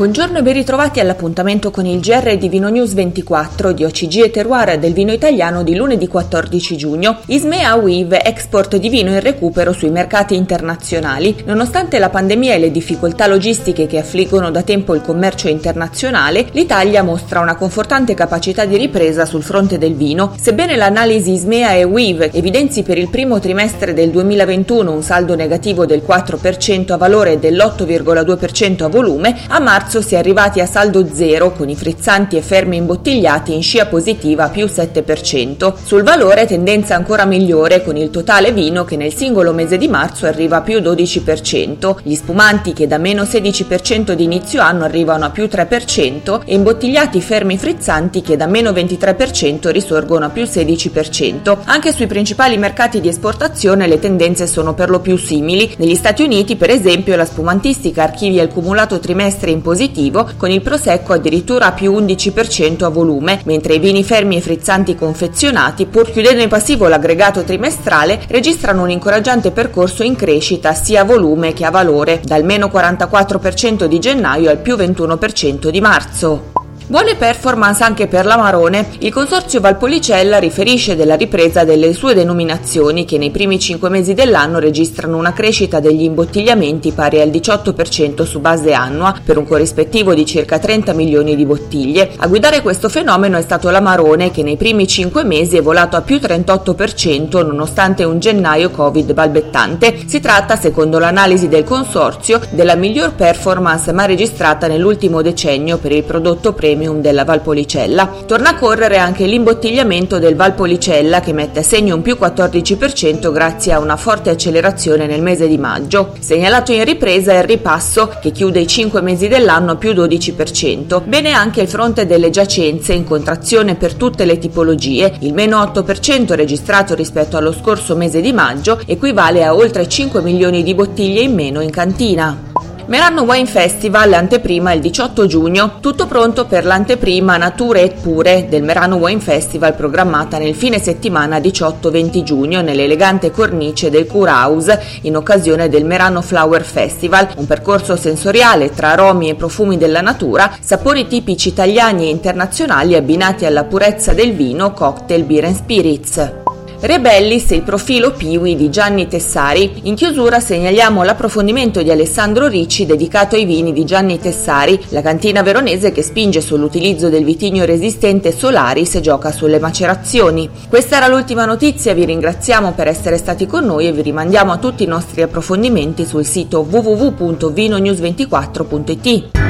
Buongiorno e ben ritrovati all'appuntamento con il GR di Vino News 24 di OCG e Terroir del vino italiano di lunedì 14 giugno. Ismea Weave, export di vino in recupero sui mercati internazionali. Nonostante la pandemia e le difficoltà logistiche che affliggono da tempo il commercio internazionale, l'Italia mostra una confortante capacità di ripresa sul fronte del vino. Sebbene l'analisi Ismea e Weave evidenzi per il primo trimestre del 2021 un saldo negativo del 4% a valore e dell'8,2% a volume, a marzo marzo si è arrivati a saldo zero con i frizzanti e fermi imbottigliati in scia positiva più 7%. Sul valore tendenza ancora migliore con il totale vino che nel singolo mese di marzo arriva a più 12%, gli spumanti che da meno 16% di inizio anno arrivano a più 3% e imbottigliati fermi frizzanti che da meno 23% risorgono a più 16%. Anche sui principali mercati di esportazione le tendenze sono per lo più simili. Negli Stati Uniti, per esempio, la spumantistica archivia il cumulato trimestre in positivo positivo, con il Prosecco addirittura più 11% a volume, mentre i vini fermi e frizzanti confezionati, pur chiudendo in passivo l'aggregato trimestrale, registrano un incoraggiante percorso in crescita sia a volume che a valore, dal meno 44% di gennaio al più 21% di marzo. Buone performance anche per l'Amarone. Il consorzio Valpolicella riferisce della ripresa delle sue denominazioni che nei primi cinque mesi dell'anno registrano una crescita degli imbottigliamenti pari al 18% su base annua per un corrispettivo di circa 30 milioni di bottiglie. A guidare questo fenomeno è stato l'Amarone che nei primi cinque mesi è volato a più 38% nonostante un gennaio Covid balbettante. Si tratta, secondo l'analisi del consorzio, della miglior performance mai registrata nell'ultimo decennio per il prodotto premium premium della Valpolicella. Torna a correre anche l'imbottigliamento del Valpolicella che mette a segno un più 14% grazie a una forte accelerazione nel mese di maggio. Segnalato in ripresa è il ripasso che chiude i 5 mesi dell'anno più 12%. Bene anche il fronte delle giacenze in contrazione per tutte le tipologie. Il meno 8% registrato rispetto allo scorso mese di maggio equivale a oltre 5 milioni di bottiglie in meno in cantina. Merano Wine Festival, anteprima il 18 giugno, tutto pronto per l'anteprima Nature et Pure del Merano Wine Festival programmata nel fine settimana 18-20 giugno nell'elegante cornice del Kurhaus in occasione del Merano Flower Festival, un percorso sensoriale tra aromi e profumi della natura, sapori tipici italiani e internazionali abbinati alla purezza del vino, cocktail, beer and spirits. Rebellis e il profilo Piwi di Gianni Tessari. In chiusura segnaliamo l'approfondimento di Alessandro Ricci dedicato ai vini di Gianni Tessari, la cantina veronese che spinge sull'utilizzo del vitigno resistente Solaris e gioca sulle macerazioni. Questa era l'ultima notizia, vi ringraziamo per essere stati con noi e vi rimandiamo a tutti i nostri approfondimenti sul sito www.vinonews24.it.